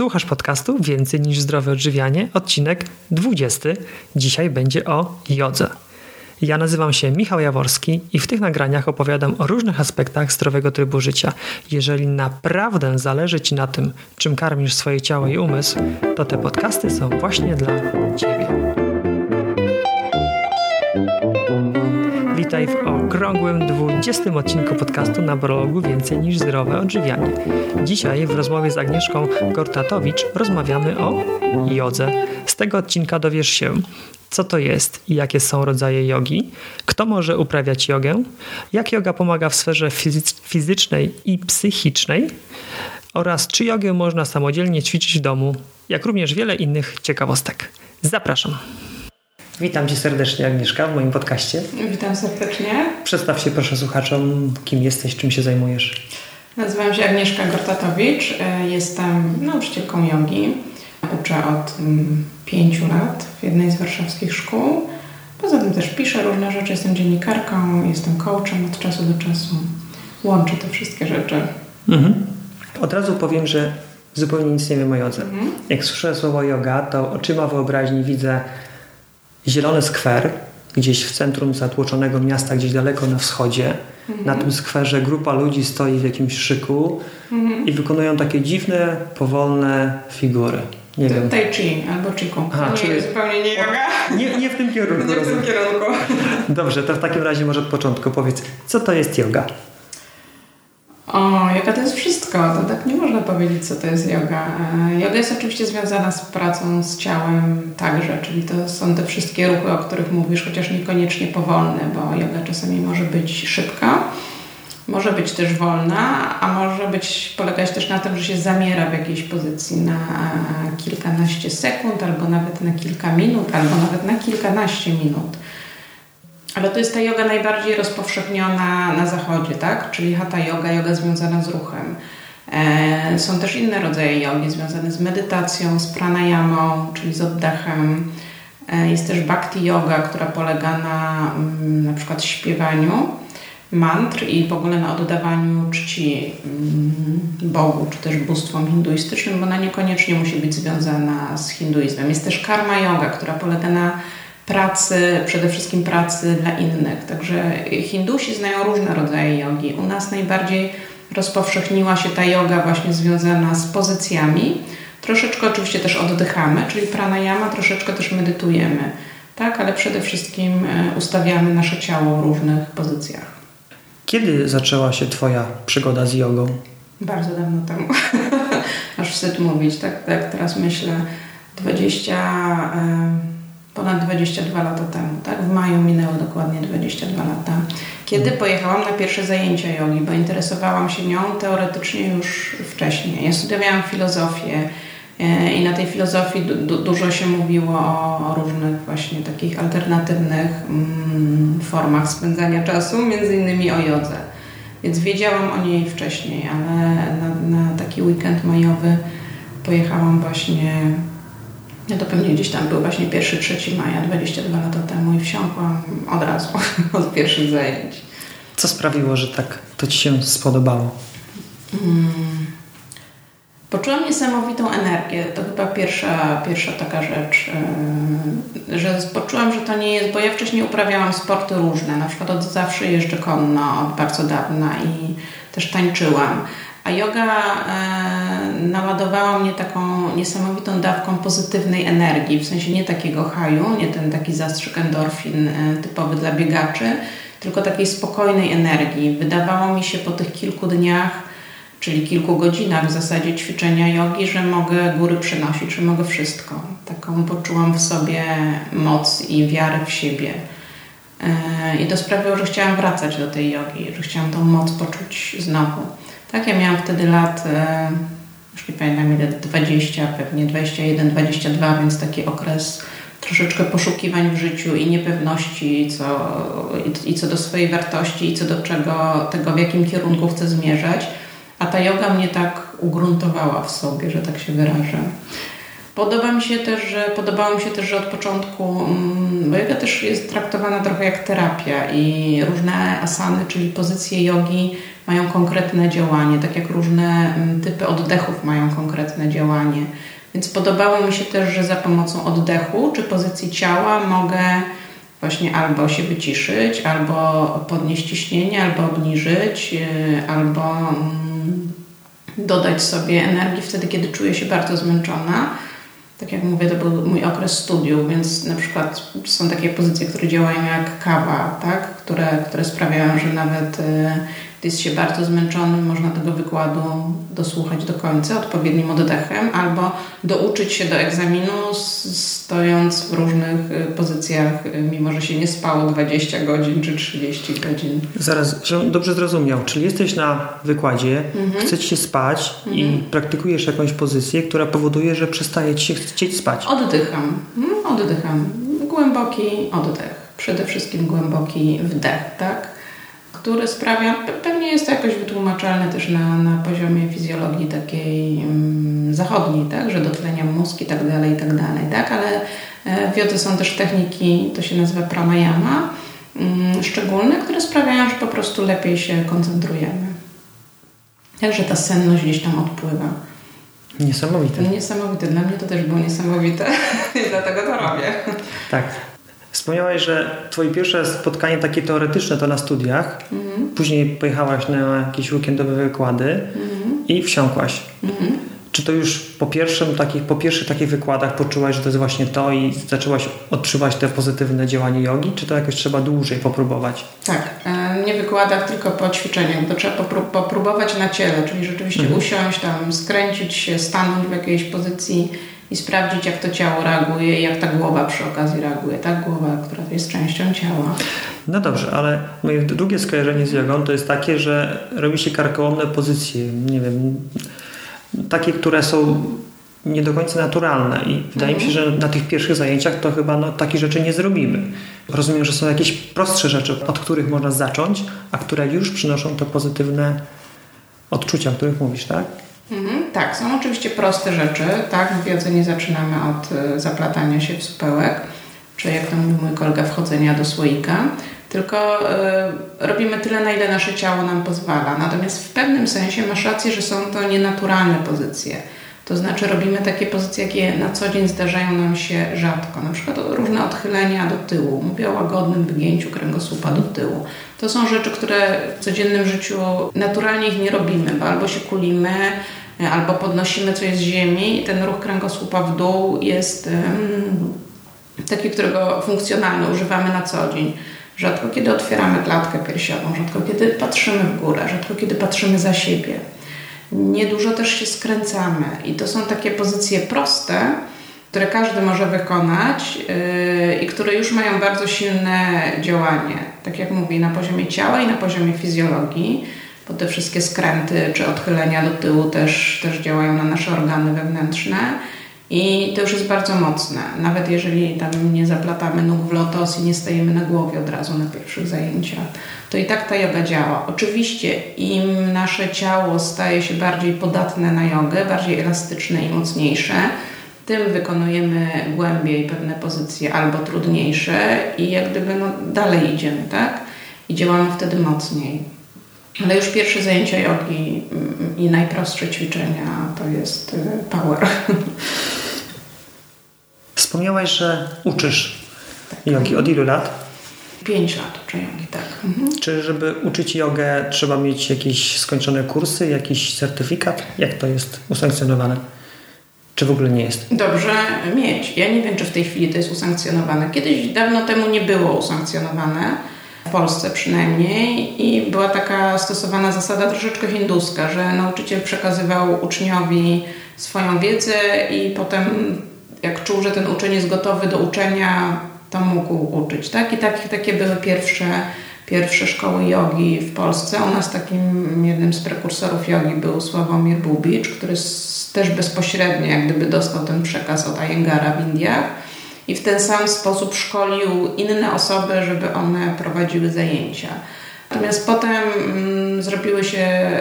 Słuchasz podcastu Więcej niż zdrowe odżywianie, odcinek 20. Dzisiaj będzie o jodze. Ja nazywam się Michał Jaworski i w tych nagraniach opowiadam o różnych aspektach zdrowego trybu życia. Jeżeli naprawdę zależy Ci na tym, czym karmisz swoje ciało i umysł, to te podcasty są właśnie dla Ciebie. Witaj w okrągłym 20 odcinku podcastu na blogu Więcej niż zdrowe odżywianie. Dzisiaj w rozmowie z Agnieszką Gortatowicz rozmawiamy o jodze. Z tego odcinka dowiesz się, co to jest i jakie są rodzaje jogi, kto może uprawiać jogę, jak yoga pomaga w sferze fizycznej i psychicznej oraz czy jogę można samodzielnie ćwiczyć w domu, jak również wiele innych ciekawostek. Zapraszam. Witam Cię serdecznie, Agnieszka, w moim podcaście. Witam serdecznie. Przedstaw się proszę słuchaczom, kim jesteś, czym się zajmujesz. Nazywam się Agnieszka Gortatowicz. E, jestem nauczycielką jogi. Uczę od mm, pięciu lat w jednej z warszawskich szkół. Poza tym też piszę różne rzeczy. Jestem dziennikarką, jestem coachem od czasu do czasu. Łączę te wszystkie rzeczy. Mhm. Od razu powiem, że zupełnie nic nie wiem o jodze. Mhm. Jak słyszę słowo yoga, to oczyma wyobraźni widzę zielony skwer gdzieś w centrum zatłoczonego miasta, gdzieś daleko na wschodzie. Mhm. Na tym skwerze grupa ludzi stoi w jakimś szyku mhm. i wykonują takie dziwne, powolne figury. Nie to wiem. Tai chi albo chiku. Aha, nie, czyli... zupełnie nie yoga. Nie, nie w tym kierunku. Nie w tym kierunku. Dobrze, to w takim razie może od początku powiedz, co to jest yoga? O, yoga to jest wszystko. To tak nie można powiedzieć, co to jest yoga. E, yoga jest oczywiście związana z pracą z ciałem także, czyli to są te wszystkie ruchy, o których mówisz, chociaż niekoniecznie powolne, bo yoga czasami może być szybka, może być też wolna, a może być polegać też na tym, że się zamiera w jakiejś pozycji na kilkanaście sekund, albo nawet na kilka minut, albo nawet na kilkanaście minut. Ale to jest ta yoga najbardziej rozpowszechniona na zachodzie, tak? Czyli hatha yoga, yoga związana z ruchem. E, są też inne rodzaje jogi związane z medytacją, z pranayamą, czyli z oddechem. E, jest też bhakti yoga, która polega na mm, na przykład śpiewaniu mantr i w ogóle na oddawaniu czci mm, Bogu, czy też bóstwom hinduistycznym, bo ona niekoniecznie musi być związana z hinduizmem. Jest też karma yoga, która polega na pracy, przede wszystkim pracy dla innych. Także Hindusi znają różne rodzaje jogi. U nas najbardziej rozpowszechniła się ta yoga właśnie związana z pozycjami. Troszeczkę oczywiście też oddychamy, czyli pranayama, troszeczkę też medytujemy. Tak, ale przede wszystkim e, ustawiamy nasze ciało w różnych pozycjach. Kiedy zaczęła się Twoja przygoda z jogą? Bardzo dawno temu. Aż wstyd mówić, tak, tak teraz myślę. 20 ponad 22 lata temu, tak? W maju minęło dokładnie 22 lata. Kiedy pojechałam na pierwsze zajęcia jogi, bo interesowałam się nią teoretycznie już wcześniej. Ja studiowałam filozofię e, i na tej filozofii du dużo się mówiło o, różnych właśnie takich alternatywnych mm, formach spędzania czasu, między innymi o jodze. Więc wiedziałam o niej wcześniej, ale na, na taki weekend majowy pojechałam właśnie ja to pewnie gdzieś tam był właśnie 1-3 maja 22 lata temu i wsiąkłam od razu od pierwszych zajęć. Co sprawiło, że tak to Ci się spodobało? Hmm. Poczułam niesamowitą energię. To chyba pierwsza, pierwsza taka rzecz, yy, że poczułam, że to nie jest, bo ja wcześniej uprawiałam sporty różne, na przykład od zawsze jeżdżę konno, od bardzo dawna i też tańczyłam. A yoga e, naładowała mnie taką niesamowitą dawką pozytywnej energii, w sensie nie takiego haju, nie ten taki zastrzyk endorfin e, typowy dla biegaczy, tylko takiej spokojnej energii. Wydawało mi się po tych kilku dniach, czyli kilku godzinach w zasadzie ćwiczenia jogi, że mogę góry przenosić, że mogę wszystko. Taką poczułam w sobie moc i wiarę w siebie. E, I to sprawiło, że chciałam wracać do tej jogi, że chciałam tą moc poczuć znowu. Tak, ja miałam wtedy lat, e, już nie pamiętam ile, 20, pewnie 21, 22, więc taki okres troszeczkę poszukiwań w życiu i niepewności co, i, i co do swojej wartości i co do czego, tego w jakim kierunku chcę zmierzać. A ta yoga mnie tak ugruntowała w sobie, że tak się wyrażę. Podoba mi się też, że podobało mi się też, że od początku, mm, bo yoga też jest traktowana trochę jak terapia i różne asany, czyli pozycje jogi mają konkretne działanie, tak jak różne mm, typy oddechów mają konkretne działanie. Więc podobało mi się też, że za pomocą oddechu czy pozycji ciała mogę właśnie albo się wyciszyć, albo podnieść ciśnienie, albo obniżyć, y, albo mm, dodać sobie energii wtedy, kiedy czuję się bardzo zmęczona. Tak jak mówię, to był mój okres studiów, więc na przykład są takie pozycje, które działają jak kawa, tak? które, które sprawiają, że nawet y, jest się bardzo zmęczonym, można tego wykładu dosłuchać do końca odpowiednim oddechem albo douczyć się do egzaminu stojąc w różnych y, pozycjach, y, mimo że się nie spało 20 godzin czy 30 godzin. Zaraz, żebym dobrze zrozumiał, czyli jesteś na wykładzie, mhm. chcesz się spać mhm. i praktykujesz jakąś pozycję, która powoduje, że przestaje ci się chcieć spać. Oddycham, mhm, oddycham. Głęboki oddech. Przede wszystkim głęboki wdech, tak? Który sprawia, pewnie jest to jakoś wytłumaczalne też na, na poziomie fizjologii takiej um, zachodniej, tak, że dotleniam mózg i tak dalej, i tak dalej, tak, ale e, w jodze są też techniki, to się nazywa pranayama, um, szczególne, które sprawiają, że po prostu lepiej się koncentrujemy. Także ta senność gdzieś tam odpływa. Niesamowite. Niesamowite. Dla mnie to też było niesamowite i dlatego to robię. Tak. Wspomniałaś, że twoje pierwsze spotkanie takie teoretyczne to na studiach. Mhm. Później pojechałaś na jakieś weekendowe wykłady mhm. i wsiąkłaś. Mhm. Czy to już po, pierwszym takich, po pierwszych takich wykładach poczułaś, że to jest właśnie to i zaczęłaś odczuwać te pozytywne działanie jogi? Czy to jakoś trzeba dłużej popróbować? Tak, e, nie wykładach, tylko po ćwiczeniach. To trzeba popróbować na ciele, czyli rzeczywiście mhm. usiąść tam, skręcić się, stanąć w jakiejś pozycji i sprawdzić, jak to ciało reaguje i jak ta głowa przy okazji reaguje. Tak, głowa, która jest częścią ciała. No dobrze, ale moje drugie skojarzenie z jogą to jest takie, że robi się karkołomne pozycje, nie wiem, takie, które są nie do końca naturalne i wydaje mi się, że na tych pierwszych zajęciach to chyba no, takich rzeczy nie zrobimy. Rozumiem, że są jakieś prostsze rzeczy, od których można zacząć, a które już przynoszą te pozytywne odczucia, o których mówisz, tak? Mhm, tak, są oczywiście proste rzeczy. Tak, w wiodze nie zaczynamy od y, zaplatania się w supełek, czy jak to mówi mój kolega, wchodzenia do słoika, tylko y, robimy tyle, na ile nasze ciało nam pozwala. Natomiast w pewnym sensie masz rację, że są to nienaturalne pozycje. To znaczy robimy takie pozycje, jakie na co dzień zdarzają nam się rzadko. Na przykład różne odchylenia do tyłu. Mówię o łagodnym wygięciu kręgosłupa do tyłu. To są rzeczy, które w codziennym życiu naturalnie ich nie robimy, bo albo się kulimy, albo podnosimy coś z ziemi ten ruch kręgosłupa w dół jest um, taki, którego funkcjonalny używamy na co dzień. Rzadko kiedy otwieramy klatkę piersiową, rzadko kiedy patrzymy w górę, rzadko kiedy patrzymy za siebie. Niedużo też się skręcamy i to są takie pozycje proste, które każdy może wykonać yy, i które już mają bardzo silne działanie, tak jak mówię, na poziomie ciała i na poziomie fizjologii bo te wszystkie skręty czy odchylenia do tyłu też, też działają na nasze organy wewnętrzne. I to już jest bardzo mocne. Nawet jeżeli tam nie zaplatamy nóg w lotos i nie stajemy na głowie od razu na pierwszych zajęciach, to i tak ta yoga działa. Oczywiście im nasze ciało staje się bardziej podatne na jogę, bardziej elastyczne i mocniejsze, tym wykonujemy głębiej pewne pozycje albo trudniejsze i jak gdyby no, dalej idziemy, tak? I działamy wtedy mocniej. Ale już pierwsze zajęcia jogi i najprostsze ćwiczenia to jest y, power. Wspomniałaś, że uczysz jogi. Od ilu lat? Pięć lat uczę jogi, tak. Mhm. Czy żeby uczyć jogę trzeba mieć jakieś skończone kursy, jakiś certyfikat? Jak to jest usankcjonowane? Czy w ogóle nie jest? Dobrze mieć. Ja nie wiem, czy w tej chwili to jest usankcjonowane. Kiedyś dawno temu nie było usankcjonowane w Polsce przynajmniej i była taka stosowana zasada troszeczkę hinduska, że nauczyciel przekazywał uczniowi swoją wiedzę i potem jak czuł, że ten uczeń jest gotowy do uczenia, to mógł uczyć. Tak? I tak, takie były pierwsze, pierwsze szkoły jogi w Polsce. U nas takim jednym z prekursorów jogi był Sławomir Bubicz, który też bezpośrednio jak gdyby dostał ten przekaz od Ayengara w Indiach i w ten sam sposób szkolił inne osoby, żeby one prowadziły zajęcia. Natomiast potem mm, zrobiły się e,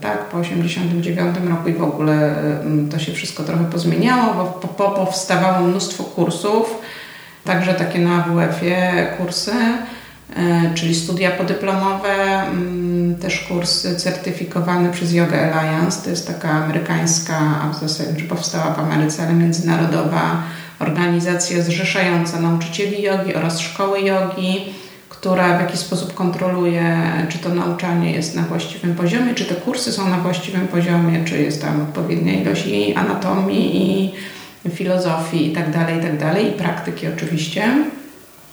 tak po 89 roku i w ogóle mm, to się wszystko trochę pozmieniało, bo po, po, powstawało mnóstwo kursów, także takie na WF-ie kursy, e, czyli studia podyplomowe, mm, też kursy certyfikowane przez Yoga Alliance, to jest taka amerykańska, a w zasadzie powstała w Ameryce, ale międzynarodowa organizacja zrzeszająca nauczycieli jogi oraz szkoły jogi, która w jakiś sposób kontroluje, czy to nauczanie jest na właściwym poziomie, czy te kursy są na właściwym poziomie, czy jest tam odpowiednia ilość i anatomii, i filozofii i tak dalej, i tak dalej, i praktyki oczywiście.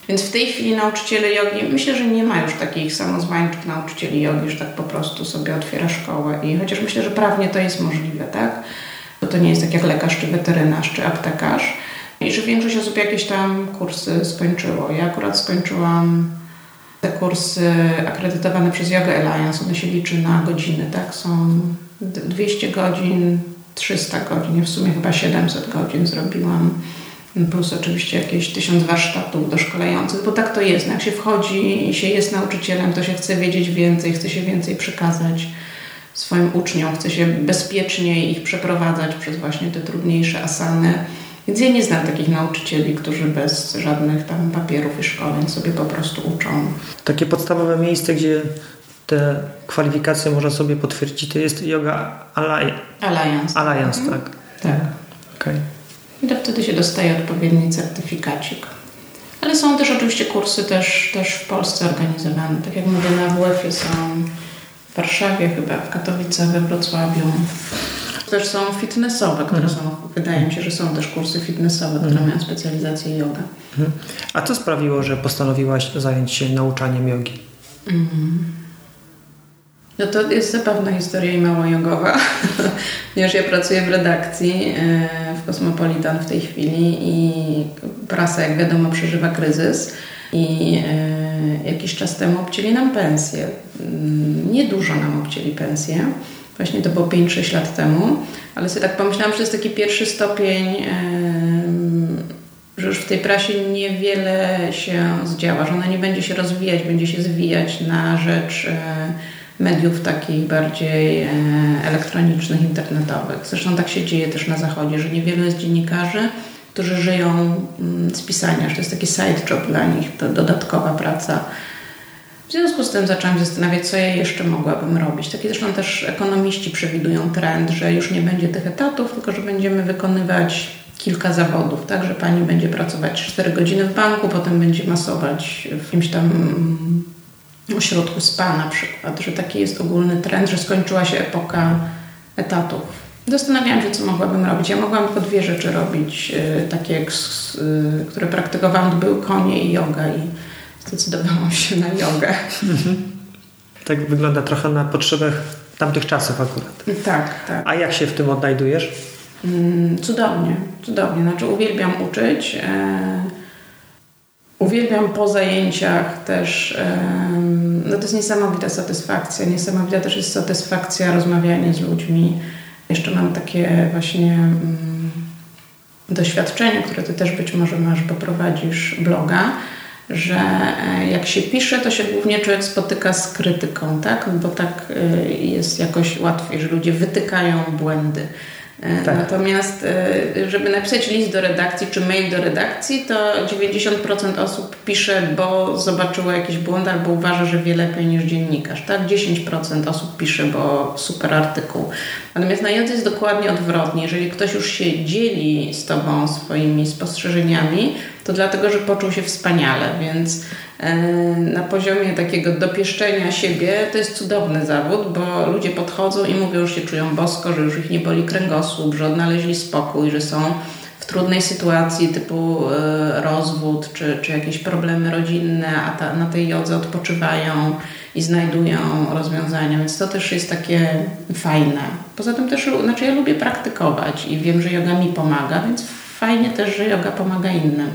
Więc w tej chwili nauczyciele jogi, myślę, że nie ma już takich samozwańczych nauczycieli jogi, że tak po prostu sobie otwiera szkołę i chociaż myślę, że prawnie to jest możliwe, tak? Bo to nie jest tak jak lekarz, czy weterynarz, czy aptekarz. I że większość osób jakieś tam kursy skończyło. Ja akurat skończyłam te kursy akredytowane przez Yoga Alliance. One się liczy na godziny, tak? Są 200 godzin, 300 godzin, w sumie chyba 700 godzin zrobiłam. Plus oczywiście jakieś tysiąc warsztatów doszkolających, bo tak to jest. No jak się wchodzi i się jest nauczycielem, to się chce wiedzieć więcej, chce się więcej przekazać swoim uczniom, chce się bezpieczniej ich przeprowadzać przez właśnie te trudniejsze asany więc ja nie znam takich nauczycieli, którzy bez żadnych tam papierów i szkoleń sobie po prostu uczą. Takie podstawowe miejsce, gdzie te kwalifikacje można sobie potwierdzić, to jest Yoga Alliance. Alliance. Alliance, mhm. tak. Tak. Okay. I to wtedy się dostaje odpowiedni certyfikacik. Ale są też oczywiście kursy też, też w Polsce organizowane. Tak jak mówię, na WF-ie są w Warszawie chyba, w Katowicach, we Wrocławiu też są fitnessowe, które mhm. są, wydaje mi się, że są też kursy fitnessowe, które mhm. mają specjalizację yoga. Mhm. A co sprawiło, że postanowiłaś zająć się nauczaniem jogi? Mhm. No to jest zabawna historia i mało jogowa, ponieważ ja pracuję w redakcji e, w Cosmopolitan w tej chwili i prasa, jak wiadomo, przeżywa kryzys i e, jakiś czas temu obcięli nam pensję. Mm, niedużo nam obcięli pensję. Właśnie to było 5-6 lat temu, ale sobie tak pomyślałam, że to jest taki pierwszy stopień, że już w tej prasie niewiele się zdziała, że ona nie będzie się rozwijać, będzie się zwijać na rzecz e, mediów takich bardziej e, elektronicznych, internetowych. Zresztą tak się dzieje też na zachodzie, że niewielu jest dziennikarzy, którzy żyją mm, z pisania, że to jest taki side job dla nich, to dodatkowa praca w związku z tym zaczęłam się zastanawiać, co ja jeszcze mogłabym robić. Takie zresztą też ekonomiści przewidują trend, że już nie będzie tych etatów, tylko że będziemy wykonywać kilka zawodów, tak, że pani będzie pracować 4 godziny w banku, potem będzie masować w jakimś tam ośrodku spa na przykład, że taki jest ogólny trend, że skończyła się epoka etatów. Zastanawiałam się, co mogłabym robić. Ja mogłam po dwie rzeczy robić, y, takie, y, które praktykowałam, to były konie i yoga i zdecydowałam się na jogę. Tak wygląda trochę na potrzebach tamtych czasów akurat. Tak, tak. A jak się w tym odnajdujesz? Mm, cudownie, cudownie. Znaczy uwielbiam uczyć. E, uwielbiam po zajęciach też. E, no to jest niesamowita satysfakcja. Niesamowita też jest satysfakcja rozmawiania z ludźmi. Jeszcze mam takie właśnie mm, doświadczenie, które ty też być może masz, bo prowadzisz bloga że e, jak się pisze, to się głównie człowiek spotyka z krytyką, tak? Bo tak e, jest jakoś łatwiej, że ludzie wytykają błędy. E, tak. Natomiast, żeby napisać list do redakcji czy mail do redakcji, to 90% osób pisze, bo zobaczyło jakiś błąd albo uważa, że wie lepiej niż dziennikarz. Tak? 10% osób pisze, bo super artykuł. Natomiast na jodze jest dokładnie odwrotnie. Jeżeli ktoś już się dzieli z Tobą swoimi spostrzeżeniami, to dlatego, że poczuł się wspaniale, więc e, na poziomie takiego dopieszczenia siebie to jest cudowny zawód, bo ludzie podchodzą i mówią, że się czują bosko, że już ich nie boli kręgosłup, że odnaleźli spokój, że są w trudnej sytuacji typu e, rozwód czy, czy jakieś problemy rodzinne, a ta, na tej jodze odpoczywają i znajdują rozwiązania, więc to też jest takie fajne. Poza tym też, znaczy ja lubię praktykować i wiem, że yoga mi pomaga, więc fajnie też, że yoga pomaga innym.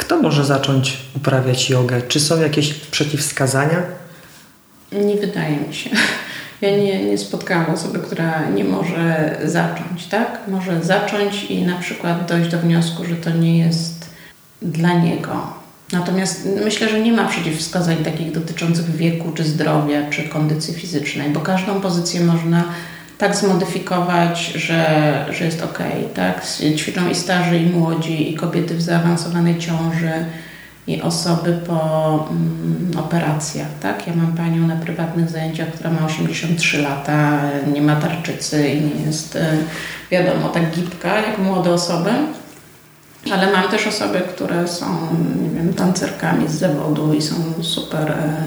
Kto może zacząć uprawiać jogę? Czy są jakieś przeciwwskazania? Nie wydaje mi się. Ja nie, nie spotkałam osoby, która nie może zacząć, tak? Może zacząć i na przykład dojść do wniosku, że to nie jest dla niego. Natomiast myślę, że nie ma przeciwwskazań takich dotyczących wieku, czy zdrowia, czy kondycji fizycznej, bo każdą pozycję można tak zmodyfikować, że, że jest ok. Tak? Ćwiczą i starzy, i młodzi, i kobiety w zaawansowanej ciąży, i osoby po mm, operacjach. Tak? Ja mam panią na prywatnych zajęciach, która ma 83 lata, nie ma tarczycy i nie jest, e, wiadomo, tak gibka jak młode osoby. Ale mam też osoby, które są, nie wiem, tancerkami z zawodu i są super e,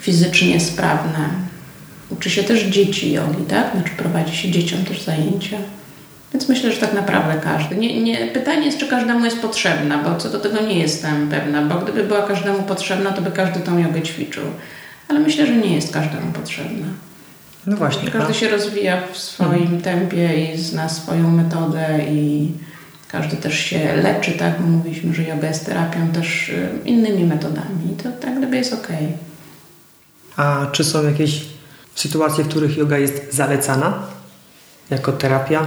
fizycznie sprawne. Uczy się też dzieci jogi, tak? Znaczy prowadzi się dzieciom też zajęcia. Więc myślę, że tak naprawdę każdy. Nie, nie, pytanie jest, czy każdemu jest potrzebna, bo co do tego nie jestem pewna, bo gdyby była każdemu potrzebna, to by każdy tą jogę ćwiczył. Ale myślę, że nie jest każdemu potrzebna. No właśnie. Każdy a... się rozwija w swoim mhm. tempie i zna swoją metodę i każdy też się leczy, tak? Mówiliśmy, że yoga jest terapią też y, innymi metodami. To tak gdyby jest ok. A czy są jakieś sytuacje, w których yoga jest zalecana jako terapia?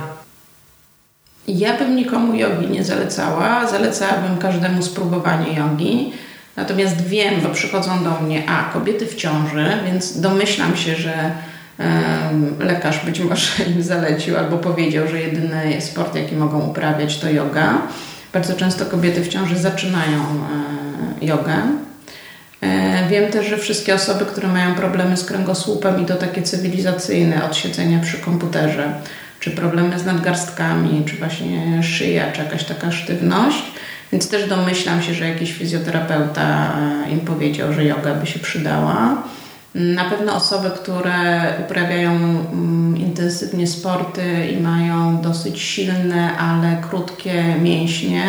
Ja bym nikomu jogi nie zalecała. Zalecałabym każdemu spróbowanie jogi. Natomiast wiem, bo przychodzą do mnie a kobiety w ciąży, więc domyślam się, że lekarz być może im zalecił albo powiedział, że jedyny sport, jaki mogą uprawiać, to yoga. Bardzo często kobiety w ciąży zaczynają e, jogę. E, wiem też, że wszystkie osoby, które mają problemy z kręgosłupem i to takie cywilizacyjne od siedzenia przy komputerze, czy problemy z nadgarstkami, czy właśnie szyja, czy jakaś taka sztywność, więc też domyślam się, że jakiś fizjoterapeuta im powiedział, że yoga by się przydała. Na pewno osoby, które uprawiają mm, intensywnie sporty i mają dosyć silne, ale krótkie mięśnie,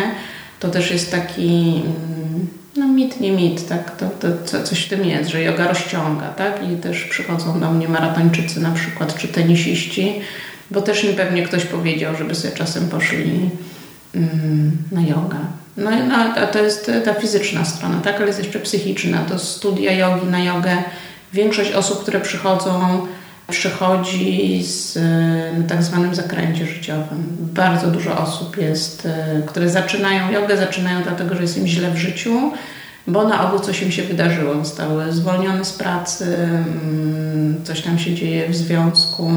to też jest taki mm, no mit, nie mit, tak? To, to, coś w tym jest, że yoga rozciąga, tak? I też przychodzą do mnie maratończycy na przykład, czy tenisiści, bo też im pewnie ktoś powiedział, żeby sobie czasem poszli mm, na yoga. No, no a to jest ta fizyczna strona, tak? Ale jest jeszcze psychiczna. To studia jogi na jogę Większość osób, które przychodzą, przychodzi z, tak zwanym zakręcie życiowym. Bardzo dużo osób jest, e, które zaczynają jogę, zaczynają dlatego, że jest im źle w życiu, bo na ogół coś im się wydarzyło. Zostały zwolnione z pracy, mm, coś tam się dzieje w związku,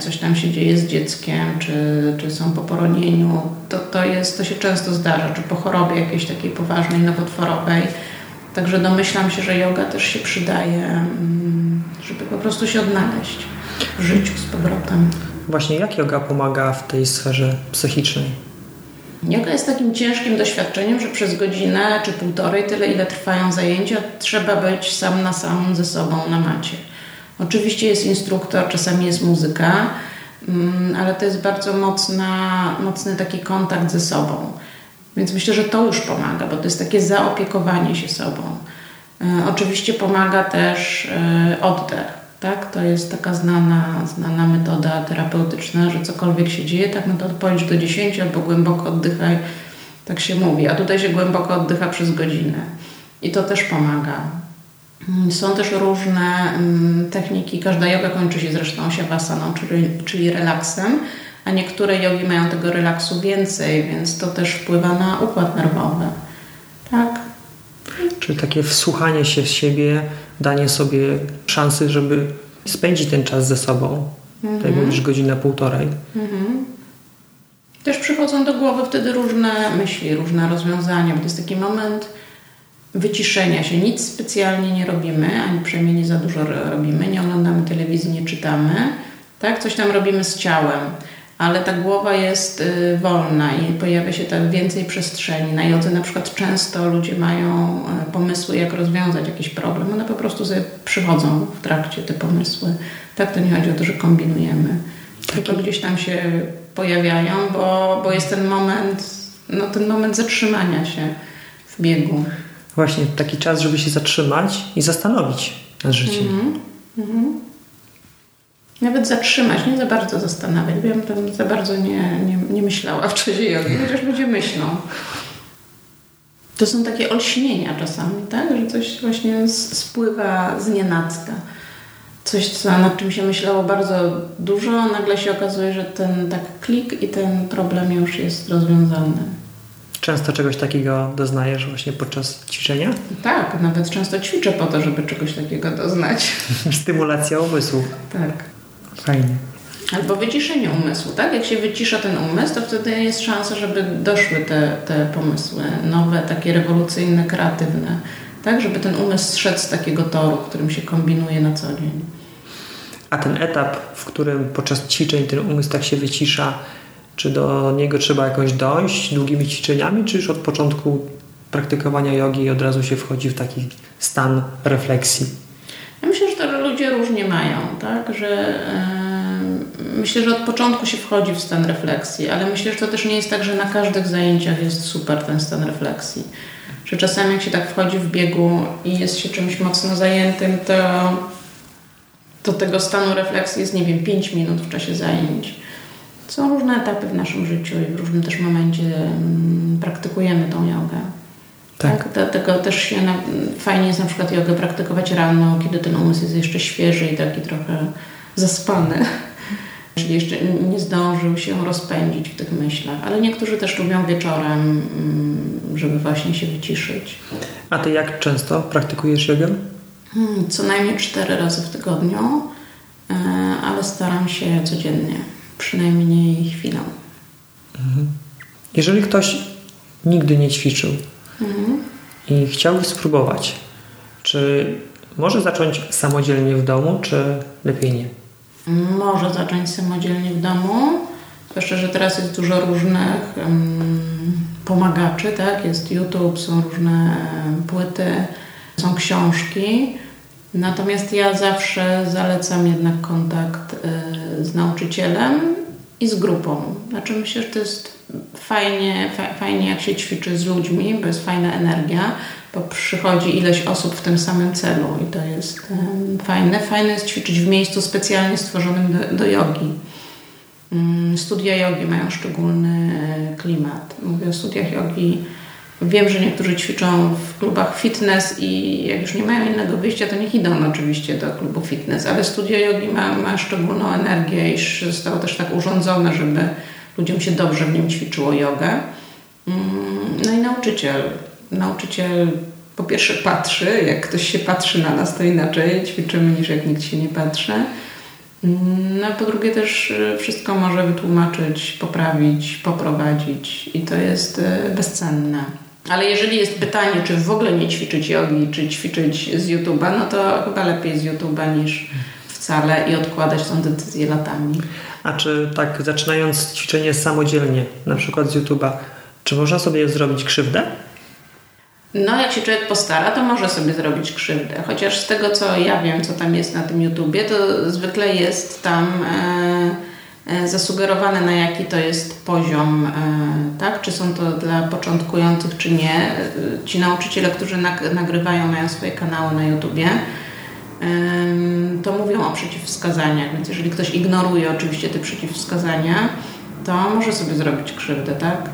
coś tam się dzieje z dzieckiem, czy, czy są po poronieniu. To, to, jest, to się często zdarza, czy po chorobie jakiejś takiej poważnej, nowotworowej Także domyślam się, że yoga też się przydaje, mm, żeby po prostu się odnaleźć w życiu z powrotem. Właśnie jak yoga pomaga w tej sferze psychicznej? Yoga jest takim ciężkim doświadczeniem, że przez godzinę czy półtorej, tyle ile trwają zajęcia, trzeba być sam na sam ze sobą na macie. Oczywiście jest instruktor, czasami jest muzyka, mm, ale to jest bardzo mocna, mocny taki kontakt ze sobą. Więc myślę, że to już pomaga, bo to jest takie zaopiekowanie się sobą. E, oczywiście pomaga też e, oddech. Tak? To jest taka znana, znana metoda terapeutyczna, że cokolwiek się dzieje, tak no to policz do 10 albo głęboko oddychaj, tak się mówi. A tutaj się głęboko oddycha przez godzinę. I to też pomaga. Mm, są też różne mm, techniki. Każda yoga kończy się zresztą siavasaną, czyli, czyli relaksem a niektóre jogi mają tego relaksu więcej, więc to też wpływa na układ nerwowy. Tak. Czyli takie wsłuchanie się w siebie, danie sobie szansy, żeby spędzić ten czas ze sobą. Mhm. Tak mówisz, godzina, półtorej. Mhm. Też przychodzą do głowy wtedy różne myśli, różne rozwiązania, bo to jest taki moment wyciszenia się. Nic specjalnie nie robimy, ani przynajmniej nie za dużo robimy. Nie oglądamy telewizji, nie czytamy. Tak? Coś tam robimy z ciałem ale ta głowa jest y, wolna i pojawia się tak więcej przestrzeni. Na jodze na przykład często ludzie mają y, pomysły, jak rozwiązać jakiś problem. One po prostu sobie przychodzą w trakcie te pomysły. Tak to nie chodzi o to, że kombinujemy. Tylko gdzieś tam się pojawiają, bo, bo jest ten moment, no ten moment zatrzymania się w biegu. Właśnie, taki czas, żeby się zatrzymać i zastanowić nad życiem. Mm -hmm nawet zatrzymać, nie za bardzo zastanawiać. Ja bym za bardzo nie, nie, nie myślała w czasie jogi, chociaż ludzie myślą. To są takie olśnienia czasami, tak? Że coś właśnie spływa z nienacka. Coś, co, nad czym się myślało bardzo dużo, nagle się okazuje, że ten tak klik i ten problem już jest rozwiązany. Często czegoś takiego doznajesz właśnie podczas ćwiczenia? Tak, nawet często ćwiczę po to, żeby czegoś takiego doznać. Stymulacja umysłu. Tak. Fajnie. Albo wyciszenie umysłu, tak? Jak się wycisza ten umysł, to wtedy jest szansa, żeby doszły te, te pomysły nowe, takie rewolucyjne, kreatywne. Tak? Żeby ten umysł zszedł z takiego toru, którym się kombinuje na co dzień. A ten etap, w którym podczas ćwiczeń ten umysł tak się wycisza, czy do niego trzeba jakoś dojść długimi ćwiczeniami, czy już od początku praktykowania jogi od razu się wchodzi w taki stan refleksji? Ja myślę, że to ludzie różnie mają, tak? Że myślę, że od początku się wchodzi w stan refleksji, ale myślę, że to też nie jest tak, że na każdych zajęciach jest super ten stan refleksji. Że czasami jak się tak wchodzi w biegu i jest się czymś mocno zajętym, to, to tego stanu refleksji jest, nie wiem, 5 minut w czasie zajęć. Są różne etapy w naszym życiu i w różnym też momencie praktykujemy tą jogę. Tak. tak. Dlatego też się na, fajnie jest na przykład jogę praktykować rano, kiedy ten umysł jest jeszcze świeży i taki trochę zaspany. Czyli jeszcze nie zdążył się rozpędzić w tych myślach. Ale niektórzy też lubią wieczorem, mm, żeby właśnie się wyciszyć. A ty jak często praktykujesz jogę? Hmm, co najmniej cztery razy w tygodniu, e, ale staram się codziennie przynajmniej chwilę. Mhm. Jeżeli ktoś nigdy nie ćwiczył mhm. i chciałby spróbować, czy może zacząć samodzielnie w domu, czy lepiej nie? Może zacząć samodzielnie w domu. Zwłaszcza, że teraz jest dużo różnych um, pomagaczy, tak? Jest YouTube, są różne płyty, są książki. Natomiast ja zawsze zalecam jednak kontakt y, z nauczycielem i z grupą. Znaczy myślę, że to jest fajnie, fajnie jak się ćwiczy z ludźmi, bo jest fajna energia, bo przychodzi ileś osób w tym samym celu i to jest fajne. Fajne jest ćwiczyć w miejscu specjalnie stworzonym do, do jogi. Mm, studia jogi mają szczególny e, klimat. Mówię o studiach jogi Wiem, że niektórzy ćwiczą w klubach fitness i jak już nie mają innego wyjścia, to niech idą oczywiście do klubu fitness, ale studio jogi ma, ma szczególną energię, iż zostało też tak urządzone, żeby ludziom się dobrze w nim ćwiczyło jogę. Mm, no i nauczyciel. Nauczyciel po pierwsze patrzy, jak ktoś się patrzy na nas, to inaczej ćwiczymy niż jak nikt się nie patrzy. Mm, no po drugie też e, wszystko może wytłumaczyć, poprawić, poprowadzić i to jest e, bezcenne. Ale jeżeli jest pytanie, czy w ogóle nie ćwiczyć jogi, czy ćwiczyć z YouTube'a, no to chyba lepiej z YouTube'a niż wcale i odkładać tą decyzję latami. A czy tak zaczynając ćwiczenie samodzielnie, na przykład z YouTube'a, czy można sobie zrobić krzywdę? No, jak się człowiek postara, to może sobie zrobić krzywdę. Chociaż z tego, co ja wiem, co tam jest na tym YouTubie, to zwykle jest tam... E, E, zasugerowane, na jaki to jest poziom, e, tak? Czy są to dla początkujących, czy nie. E, ci nauczyciele, którzy nagrywają, mają swoje kanały na YouTubie, to mówią o przeciwwskazaniach, więc jeżeli ktoś ignoruje oczywiście te przeciwwskazania, to może sobie zrobić krzywdę, tak?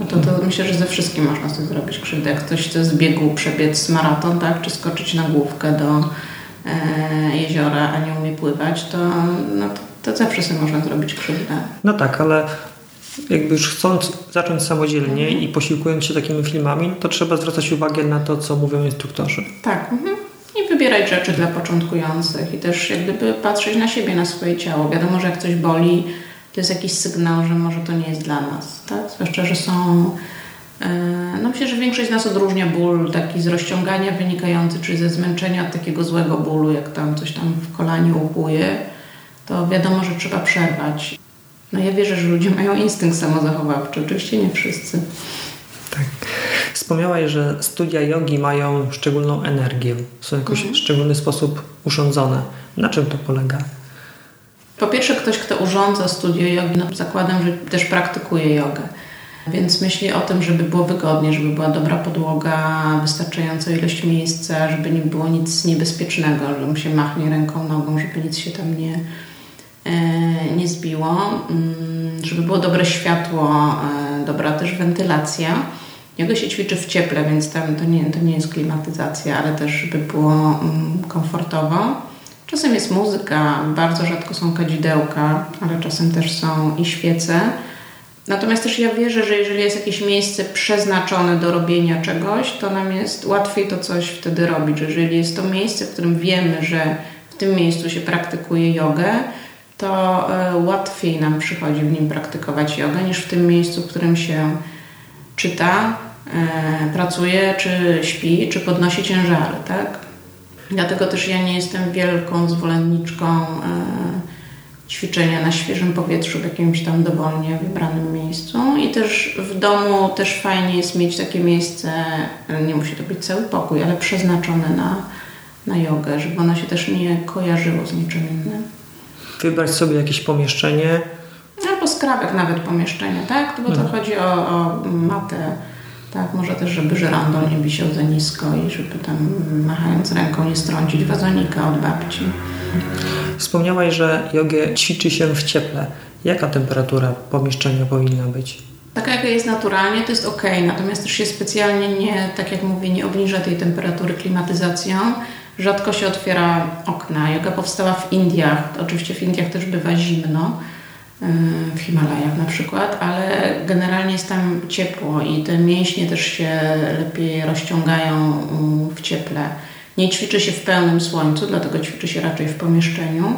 No to, to myślę, że ze wszystkim można sobie zrobić krzywdę. Jak ktoś chce z biegu przebiec maraton, tak? Czy skoczyć na główkę do e, jeziora, a nie umie pływać, to, no to to zawsze sobie można zrobić krzywdę. No tak, ale jakby już chcąc zacząć samodzielnie mhm. i posiłkując się takimi filmami, to trzeba zwracać uwagę na to, co mówią instruktorzy. Tak. Mhm. I wybierać rzeczy dla początkujących i też jak gdyby patrzeć na siebie, na swoje ciało. Wiadomo, że jak coś boli, to jest jakiś sygnał, że może to nie jest dla nas. Tak? Zwłaszcza, że są... E, no myślę, że większość z nas odróżnia ból taki z rozciągania wynikający, czy ze zmęczenia od takiego złego bólu, jak tam coś tam w kolanie upuje to wiadomo, że trzeba przerwać. No ja wierzę, że ludzie mają instynkt samozachowawczy. Oczywiście nie wszyscy. Tak. Wspomniałaś, że studia jogi mają szczególną energię. Są jakoś mhm. w szczególny sposób urządzone. Na czym to polega? Po pierwsze, ktoś, kto urządza studio jogi, no zakładam, że też praktykuje jogę. Więc myśli o tym, żeby było wygodnie, żeby była dobra podłoga, wystarczająca ilość miejsca, żeby nie było nic niebezpiecznego, że mu się machnie ręką, nogą, żeby nic się tam nie, e, nie zbiło, mm, żeby było dobre światło, e, dobra też wentylacja. Jego się ćwiczy w cieple, więc tam to nie, to nie jest klimatyzacja, ale też żeby było mm, komfortowo. Czasem jest muzyka, bardzo rzadko są kadzidełka, ale czasem też są i świece. Natomiast też ja wierzę, że jeżeli jest jakieś miejsce przeznaczone do robienia czegoś, to nam jest łatwiej to coś wtedy robić. Że jeżeli jest to miejsce, w którym wiemy, że w tym miejscu się praktykuje jogę, to e, łatwiej nam przychodzi w nim praktykować jogę niż w tym miejscu, w którym się czyta, e, pracuje, czy śpi, czy podnosi ciężary, tak? Dlatego też ja nie jestem wielką zwolenniczką e, ćwiczenia na świeżym powietrzu w jakimś tam dowolnie wybranym miejscu i też w domu też fajnie jest mieć takie miejsce, nie musi to być cały pokój, ale przeznaczone na, na jogę, żeby ono się też nie kojarzyło z niczym innym. Wybrać sobie jakieś pomieszczenie. Skrawek nawet pomieszczenia, tak? Bo to mhm. chodzi o, o matę tak, może też, żeby żyrandol nie wisiał za nisko i żeby tam machając ręką nie strącić wazonika od babci. Wspomniałaś, że jogę ćwiczy się w cieple. Jaka temperatura pomieszczenia powinna być? Taka jaka jest naturalnie, to jest ok, natomiast też się specjalnie nie, tak jak mówię, nie obniża tej temperatury klimatyzacją. Rzadko się otwiera okna. Joga powstała w Indiach. Oczywiście w Indiach też bywa zimno w Himalajach na przykład, ale generalnie jest tam ciepło i te mięśnie też się lepiej rozciągają mm, w cieple. Nie ćwiczy się w pełnym słońcu, dlatego ćwiczy się raczej w pomieszczeniu,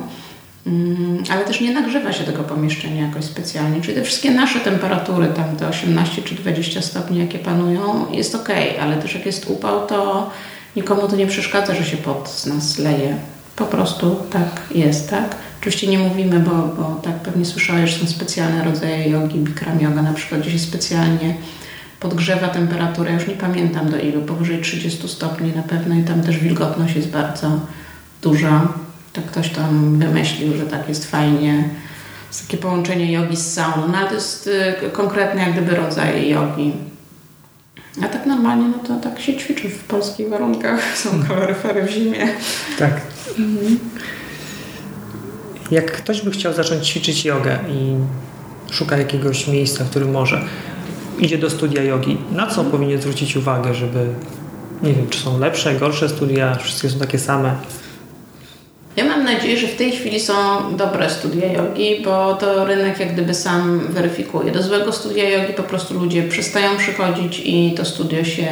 mm, ale też nie nagrzewa się tego pomieszczenia jakoś specjalnie. Czyli te wszystkie nasze temperatury, tam te 18 czy 20 stopni, jakie panują, jest ok, ale też jak jest upał, to nikomu to nie przeszkadza, że się pot z nas leje. Po prostu tak jest, tak? Oczywiście nie mówimy, bo, bo tak pewnie słyszałeś, że są specjalne rodzaje jogi, bikram yoga na przykład, gdzie się specjalnie podgrzewa temperaturę, już nie pamiętam do ilu, powyżej 30 stopni na pewno i tam też wilgotność jest bardzo duża. Tak ktoś tam wymyślił, że tak jest fajnie. Jest takie połączenie jogi z sauną, no ale to jest y, konkretny jak gdyby rodzaj jogi. A tak normalnie, no to tak się ćwiczy w polskich warunkach. Są kaloryfery w zimie. Tak. Mhm. Jak ktoś by chciał zacząć ćwiczyć jogę i szuka jakiegoś miejsca, w którym może, idzie do studia jogi, na co powinien zwrócić uwagę, żeby nie wiem, czy są lepsze, gorsze studia, wszystkie są takie same? Ja mam nadzieję, że w tej chwili są dobre studia jogi, bo to rynek jak gdyby sam weryfikuje. Do złego studia jogi po prostu ludzie przestają przychodzić i to studio się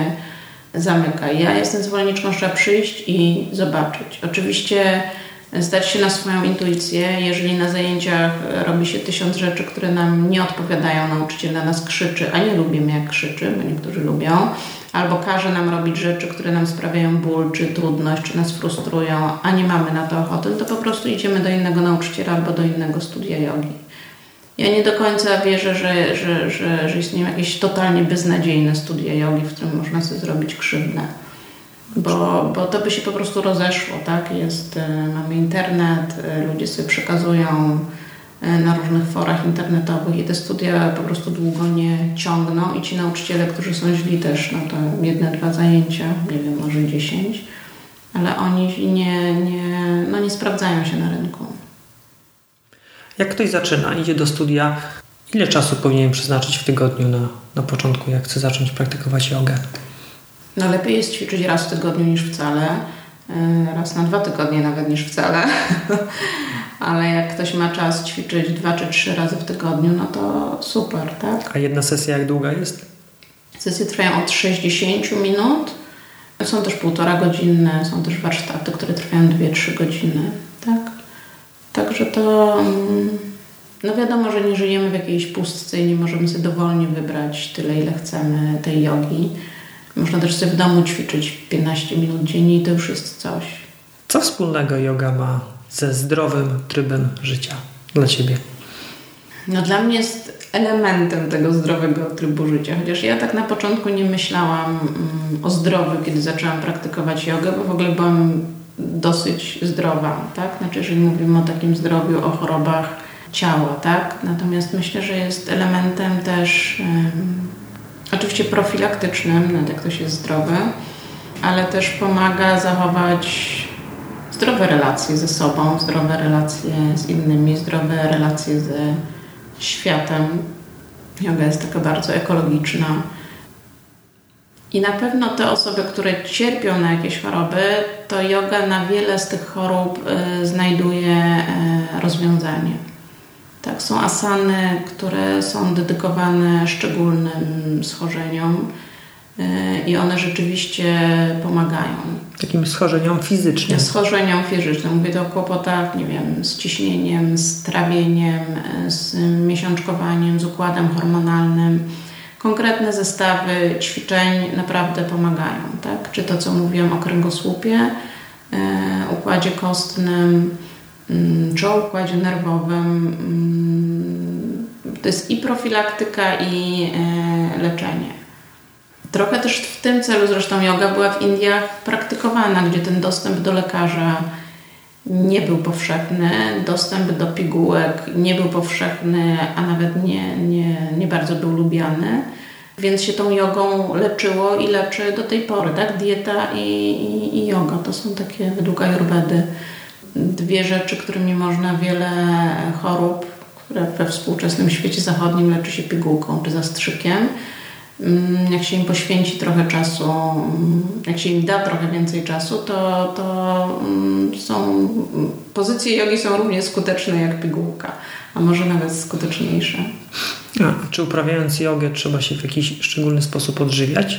zamyka. Ja jestem zwolenniczką, trzeba przyjść i zobaczyć. Oczywiście zdać się na swoją intuicję. Jeżeli na zajęciach robi się tysiąc rzeczy, które nam nie odpowiadają, nauczyciel na nas krzyczy, a nie lubimy jak krzyczy, bo niektórzy lubią, albo każe nam robić rzeczy, które nam sprawiają ból, czy trudność, czy nas frustrują, a nie mamy na to ochoty, to po prostu idziemy do innego nauczyciela albo do innego studia jogi. Ja nie do końca wierzę, że, że, że, że istnieją jakieś totalnie beznadziejne studia jogi, w którym można sobie zrobić krzywdę bo, bo to by się po prostu rozeszło, tak? Jest, e, mamy internet, e, ludzie sobie przekazują e, na różnych forach internetowych i te studia po prostu długo nie ciągną i ci nauczyciele, którzy są źli też, no to jedne, dwa zajęcia, nie wiem, może dziesięć, ale oni nie, nie, no nie sprawdzają się na rynku. Jak ktoś zaczyna, idzie do studia, ile czasu powinien przeznaczyć w tygodniu na, na początku, jak chce zacząć praktykować jogę? No lepiej jest ćwiczyć raz w tygodniu niż wcale. E, raz na dwa tygodnie nawet niż wcale. Ale jak ktoś ma czas ćwiczyć dwa czy trzy razy w tygodniu, no to super, tak? A jedna sesja jak długa jest? Sesje trwają od 60 minut. Są też półtora godzinne, są też warsztaty, które trwają 2-3 godziny, tak? Także to... Mm, no wiadomo, że nie żyjemy w jakiejś pustce i nie możemy sobie dowolnie wybrać tyle, ile chcemy tej jogi można też sobie w domu ćwiczyć 15 minut dziennie i to już jest coś. Co wspólnego yoga ma ze zdrowym trybem życia dla Ciebie? No dla mnie jest elementem tego zdrowego trybu życia. Chociaż ja tak na początku nie myślałam mm, o zdrowiu, kiedy zaczęłam praktykować jogę, bo w ogóle byłam dosyć zdrowa, tak? Znaczy, jeżeli mówimy o takim zdrowiu, o chorobach ciała, tak? Natomiast myślę, że jest elementem też Oczywiście profilaktycznym, nawet jak ktoś jest zdrowy, ale też pomaga zachować zdrowe relacje ze sobą, zdrowe relacje z innymi, zdrowe relacje ze światem. Yoga jest taka bardzo ekologiczna. I na pewno te osoby, które cierpią na jakieś choroby, to yoga na wiele z tych chorób y, znajduje y, rozwiązanie. Tak, są asany, które są dedykowane szczególnym schorzeniom y, i one rzeczywiście pomagają. Takim schorzeniom fizycznym. Schorzeniom fizycznym. Mówię to o kłopotach, nie wiem, z ciśnieniem, z trawieniem, z miesiączkowaniem, z układem hormonalnym. Konkretne zestawy ćwiczeń naprawdę pomagają. Tak? Czy to, co mówiłam o kręgosłupie, y, układzie kostnym, czy o układzie nerwowym. Mm, to jest i profilaktyka, i e, leczenie. Trochę też w tym celu zresztą yoga była w Indiach praktykowana, gdzie ten dostęp do lekarza nie był powszechny, dostęp do pigułek nie był powszechny, a nawet nie, nie, nie bardzo był lubiany. Więc się tą jogą leczyło i leczy do tej pory, tak? Dieta i, i, i yoga to są takie według Ayurvedy dwie rzeczy, którymi można wiele chorób, które we współczesnym świecie zachodnim leczy się pigułką czy zastrzykiem. Mm, jak się im poświęci trochę czasu, mm, jak się im da trochę więcej czasu, to, to mm, są, pozycje jogi są równie skuteczne jak pigułka, a może nawet skuteczniejsze. A, czy uprawiając jogę trzeba się w jakiś szczególny sposób odżywiać?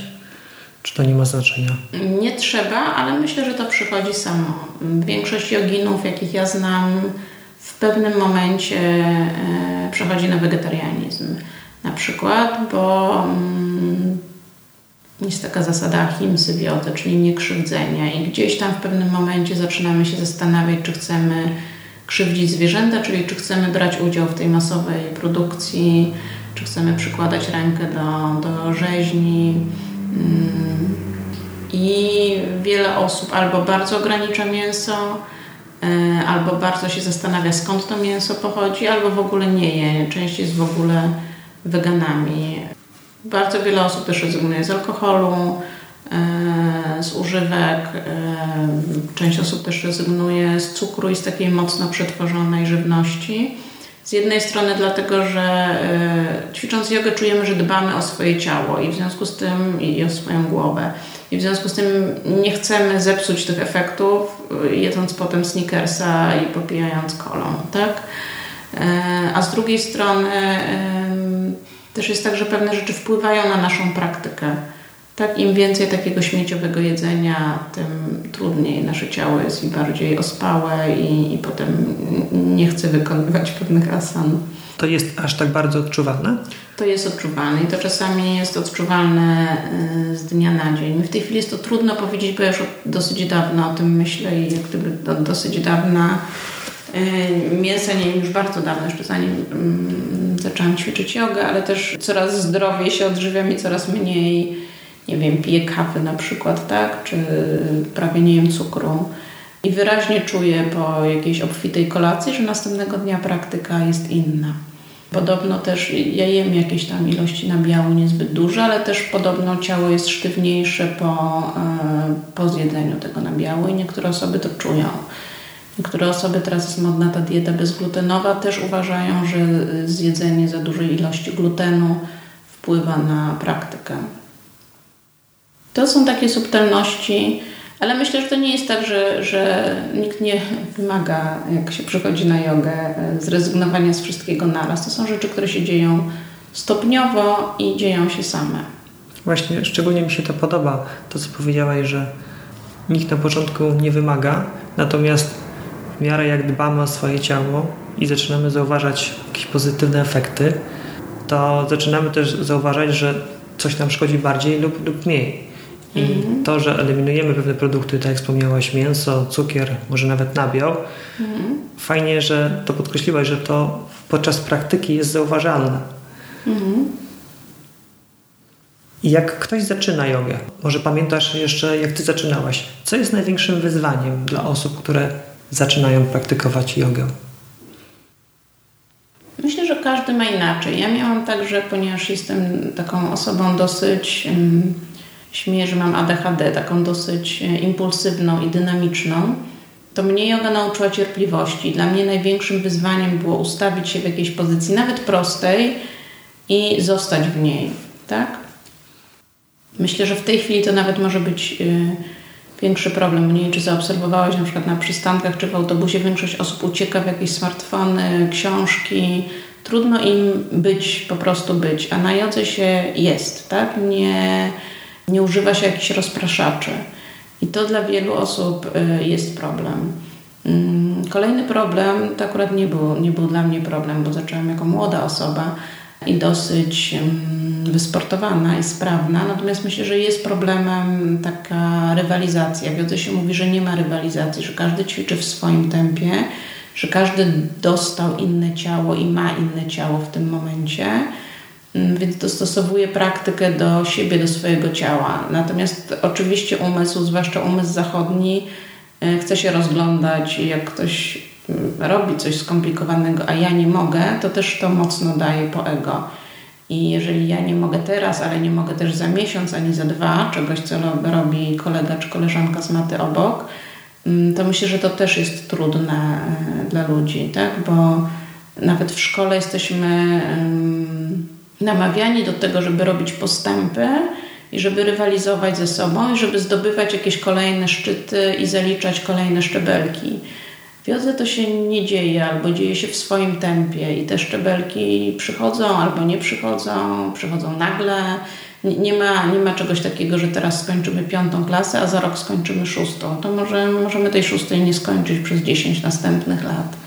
Czy to nie ma znaczenia? Nie trzeba, ale myślę, że to przychodzi samo. Większość joginów, jakich ja znam, w pewnym momencie e, przechodzi na wegetarianizm. Na przykład, bo mm, jest taka zasada himsy czyli niekrzywdzenia i gdzieś tam w pewnym momencie zaczynamy się zastanawiać, czy chcemy krzywdzić zwierzęta, czyli czy chcemy brać udział w tej masowej produkcji, czy chcemy przykładać rękę do, do rzeźni. I wiele osób albo bardzo ogranicza mięso, e, albo bardzo się zastanawia skąd to mięso pochodzi, albo w ogóle nie je. Część jest w ogóle weganami. Bardzo wiele osób też rezygnuje z alkoholu, e, z używek. E, część osób też rezygnuje z cukru i z takiej mocno przetworzonej żywności. Z jednej strony dlatego, że y, ćwicząc jogę czujemy, że dbamy o swoje ciało i w związku z tym i o swoją głowę. I w związku z tym nie chcemy zepsuć tych efektów, y, jedząc potem sneakersa i popijając kolą, tak? Y, a z drugiej strony też jest tak, że pewne rzeczy wpływają na naszą praktykę. Tak, im więcej takiego śmieciowego jedzenia, tym trudniej nasze ciało jest i bardziej ospałe i, i potem nie chce wykonywać pewnych asan. To jest aż tak bardzo odczuwalne? To jest odczuwalne i to czasami jest odczuwalne y, z dnia na dzień. W tej chwili jest to trudno powiedzieć, bo ja już dosyć dawno o tym myślę i jak gdyby do, dosyć dawna y, mięsa nie już bardzo dawno, jeszcze zanim mm, zaczęłam ćwiczyć jogę, ale też coraz zdrowiej się odżywiam i coraz mniej nie wiem, piję kawy na przykład, tak, czy prawie nie jem cukru i wyraźnie czuję po jakiejś obfitej kolacji, że następnego dnia praktyka jest inna. Podobno też ja jem jakieś tam ilości nabiału niezbyt duże, ale też podobno ciało jest sztywniejsze po, e, po zjedzeniu tego nabiału i niektóre osoby to czują. Niektóre osoby, teraz jest modna ta dieta bezglutenowa, też uważają, że zjedzenie za dużej ilości glutenu wpływa na praktykę. To są takie subtelności, ale myślę, że to nie jest tak, że, że nikt nie wymaga, jak się przychodzi na jogę, zrezygnowania z wszystkiego naraz. To są rzeczy, które się dzieją stopniowo i dzieją się same. Właśnie, szczególnie mi się to podoba, to co powiedziałaś, że nikt na początku nie wymaga, natomiast w miarę jak dbamy o swoje ciało i zaczynamy zauważać jakieś pozytywne efekty, to zaczynamy też zauważać, że coś nam szkodzi bardziej lub, lub mniej. I to, że eliminujemy pewne produkty, tak jak wspomniałaś, mięso, cukier, może nawet nabiał, fajnie, że to podkreśliłaś, że to podczas praktyki jest zauważalne. I jak ktoś zaczyna jogę, może pamiętasz jeszcze, jak ty zaczynałaś, co jest największym wyzwaniem dla osób, które zaczynają praktykować jogę? Myślę, że każdy ma inaczej. Ja miałam tak, że ponieważ jestem taką osobą dosyć. Śmieję, że mam ADHD, taką dosyć e, impulsywną i dynamiczną, to mnie yoga nauczyła cierpliwości. Dla mnie największym wyzwaniem było ustawić się w jakiejś pozycji, nawet prostej, i zostać w niej. Tak? Myślę, że w tej chwili to nawet może być e, większy problem. Nie wiem, czy zaobserwowałeś na przykład na przystankach czy w autobusie większość osób ucieka w jakieś smartfony, książki. Trudno im być, po prostu być, a na jodze się jest, tak? Nie, nie używa się jakichś rozpraszaczy. I to dla wielu osób y, jest problem. Mm, kolejny problem to akurat nie był, nie był dla mnie problem, bo zaczęłam jako młoda osoba i dosyć mm, wysportowana i sprawna. Natomiast myślę, że jest problemem taka rywalizacja. W jodze się mówi, że nie ma rywalizacji, że każdy ćwiczy w swoim tempie, że każdy dostał inne ciało i ma inne ciało w tym momencie. Mm, więc dostosowuje praktykę do siebie, do swojego ciała. Natomiast oczywiście umysł, zwłaszcza umysł zachodni, e, chce się rozglądać i jak ktoś mm, robi coś skomplikowanego, a ja nie mogę, to też to mocno daje po ego. I jeżeli ja nie mogę teraz, ale nie mogę też za miesiąc ani za dwa, czegoś co robi kolega czy koleżanka z maty obok, mm, to myślę, że to też jest trudne e, dla ludzi, tak? bo nawet w szkole jesteśmy namawiani do tego, żeby robić postępy i żeby rywalizować ze sobą i żeby zdobywać jakieś kolejne szczyty i zaliczać kolejne szczebelki. W jodze to się nie dzieje, albo dzieje się w swoim tempie i te szczebelki przychodzą albo nie przychodzą, przychodzą nagle. Nie ma, nie ma czegoś takiego, że teraz skończymy piątą klasę, a za rok skończymy szóstą. To może możemy tej szóstej nie skończyć przez 10 następnych lat.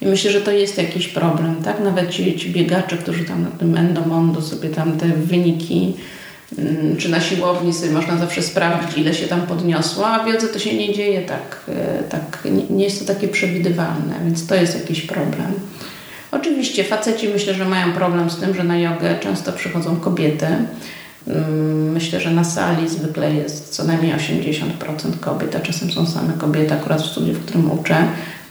I myślę, że to jest jakiś problem, tak? Nawet ci, ci biegacze, którzy tam na tym endomondo sobie tam te wyniki mm, czy na siłowni sobie można zawsze sprawdzić, ile się tam podniosło, a w to się nie dzieje tak, e, tak nie jest to takie przewidywalne, więc to jest jakiś problem. Oczywiście faceci myślę, że mają problem z tym, że na jogę często przychodzą kobiety. Mm, myślę, że na sali zwykle jest co najmniej 80% kobiet, a czasem są same kobiety, akurat w studiu, w którym uczę.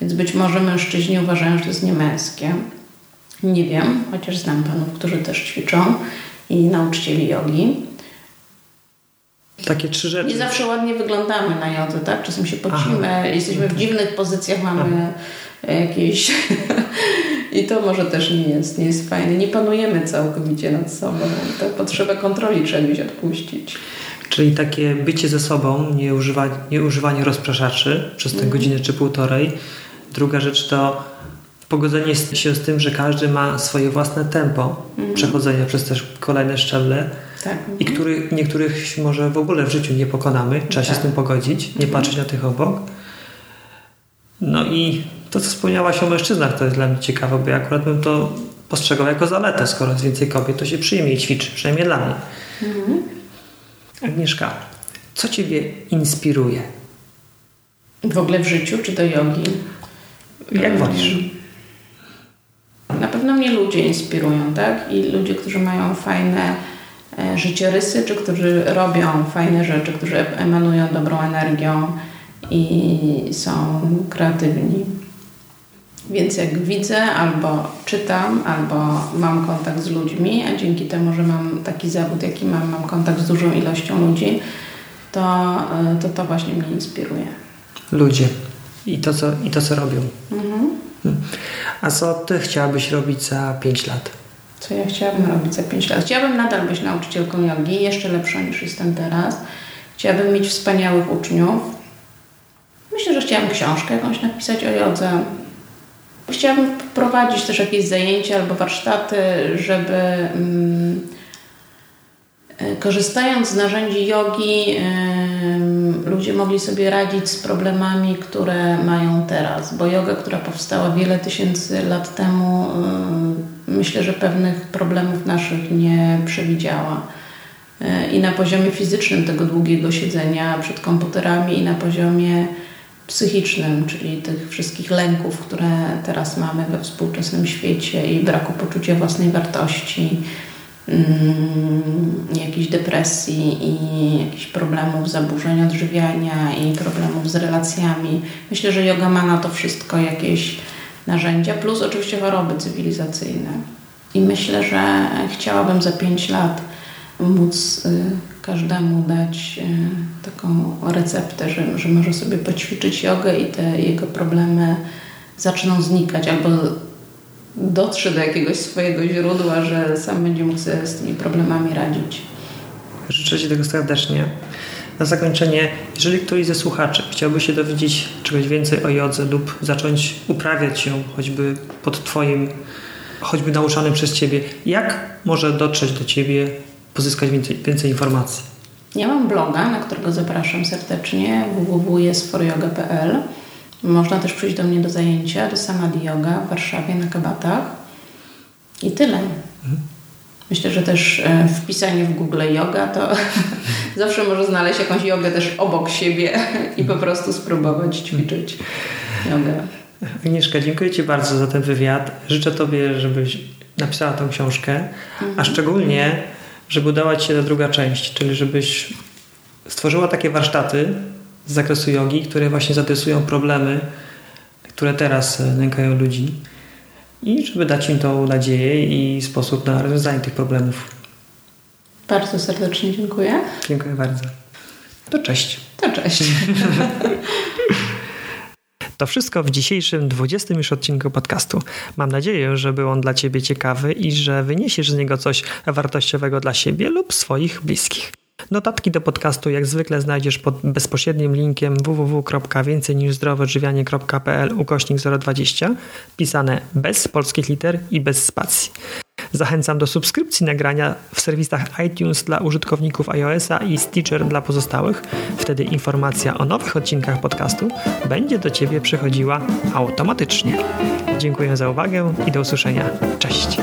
Więc być może mężczyźni uważają, że to jest niemęskie. Nie wiem, chociaż znam panów, którzy też ćwiczą i nauczycieli jogi. Takie trzy rzeczy. Nie zawsze ładnie wyglądamy na jodze, tak? Czasem się pocimy, Aha. jesteśmy w dziwnych pozycjach, mamy Aha. jakieś... I to może też nie jest, nie jest fajne. Nie panujemy całkowicie nad sobą. Tę potrzebę kontroli trzeba gdzieś odpuścić. Czyli takie bycie ze sobą, nie, używa, nie używanie rozpraszaczy przez tę mm. godzinę czy półtorej, Druga rzecz to pogodzenie się z tym, że każdy ma swoje własne tempo mhm. przechodzenia przez też kolejne szczeble tak. i który, niektórych może w ogóle w życiu nie pokonamy. Trzeba tak. się z tym pogodzić, nie mhm. patrzeć na tych obok. No i to, co wspomniałaś o mężczyznach, to jest dla mnie ciekawe, bo ja akurat bym to postrzegał jako zaletę. Skoro jest więcej kobiet, to się przyjmie i ćwiczy, przynajmniej dla mnie. Mhm. Agnieszka, co Ciebie inspiruje? W ogóle w życiu, czy do jogi? Jak wolisz? Na pewno mnie ludzie inspirują, tak? I ludzie, którzy mają fajne e, życiorysy, czy którzy robią fajne rzeczy, którzy emanują dobrą energią i są kreatywni. Więc jak widzę, albo czytam, albo mam kontakt z ludźmi, a dzięki temu, że mam taki zawód, jaki mam, mam kontakt z dużą ilością ludzi, to e, to, to właśnie mnie inspiruje. Ludzie i to, co, i to, co robią. Mhm. A co ty chciałabyś robić za 5 lat? Co ja chciałabym robić za 5 lat? Chciałabym nadal być nauczycielką jogi, jeszcze lepszą niż jestem teraz. Chciałabym mieć wspaniałych uczniów. Myślę, że chciałabym książkę jakąś napisać o jodze. Chciałabym prowadzić też jakieś zajęcia albo warsztaty, żeby mm, korzystając z narzędzi jogi, ludzie mogli sobie radzić z problemami, które mają teraz. Bo yoga, która powstała wiele tysięcy lat temu, myślę, że pewnych problemów naszych nie przewidziała. Y, I na poziomie fizycznym tego długiego siedzenia przed komputerami, i na poziomie psychicznym, czyli tych wszystkich lęków, które teraz mamy we współczesnym świecie i braku poczucia własnej wartości Mm, depresji i jakichś problemów, zaburzeń odżywiania i problemów z relacjami. Myślę, że yoga ma na to wszystko jakieś narzędzia, plus oczywiście choroby cywilizacyjne. I myślę, że chciałabym za 5 lat móc y, każdemu dać y, taką receptę, że, że może sobie poćwiczyć jogę i te jego problemy zaczną znikać albo dotrze do jakiegoś swojego źródła, że sam będzie mógł sobie z tymi problemami radzić. Życzę Ci tego serdecznie. na zakończenie, jeżeli ktoś ze słuchaczy chciałby się dowiedzieć czegoś więcej o jodze lub zacząć uprawiać ją choćby pod Twoim, choćby nauczanym przez Ciebie, jak może dotrzeć do Ciebie, pozyskać więcej, więcej informacji? Ja mam bloga, na którego zapraszam serdecznie www.jesforyoga.pl Można też przyjść do mnie do zajęcia, do Samadhi Yoga w Warszawie na Kabatach. I tyle. Mhm. Myślę, że też e, wpisanie w Google yoga to zawsze może znaleźć jakąś jogę też obok siebie i po prostu spróbować ćwiczyć jogę. Agnieszka, dziękuję Ci bardzo za ten wywiad. Życzę Tobie, żebyś napisała tą książkę, a szczególnie, żeby udała Ci się ta druga część, czyli żebyś stworzyła takie warsztaty z zakresu jogi, które właśnie zadresują problemy, które teraz nękają ludzi i żeby dać im tą nadzieję i sposób na rozwiązanie tych problemów. Bardzo serdecznie dziękuję. Dziękuję bardzo. To cześć. To cześć. To wszystko w dzisiejszym 20 już odcinku podcastu. Mam nadzieję, że był on dla Ciebie ciekawy i że wyniesiesz z niego coś wartościowego dla siebie lub swoich bliskich. Notatki do podcastu jak zwykle znajdziesz pod bezpośrednim linkiem www.więcejniżzdroweodżywianie.pl ukośnik 020 pisane bez polskich liter i bez spacji. Zachęcam do subskrypcji nagrania w serwisach iTunes dla użytkowników iOS-a i Stitcher dla pozostałych. Wtedy informacja o nowych odcinkach podcastu będzie do Ciebie przychodziła automatycznie. Dziękuję za uwagę i do usłyszenia. Cześć!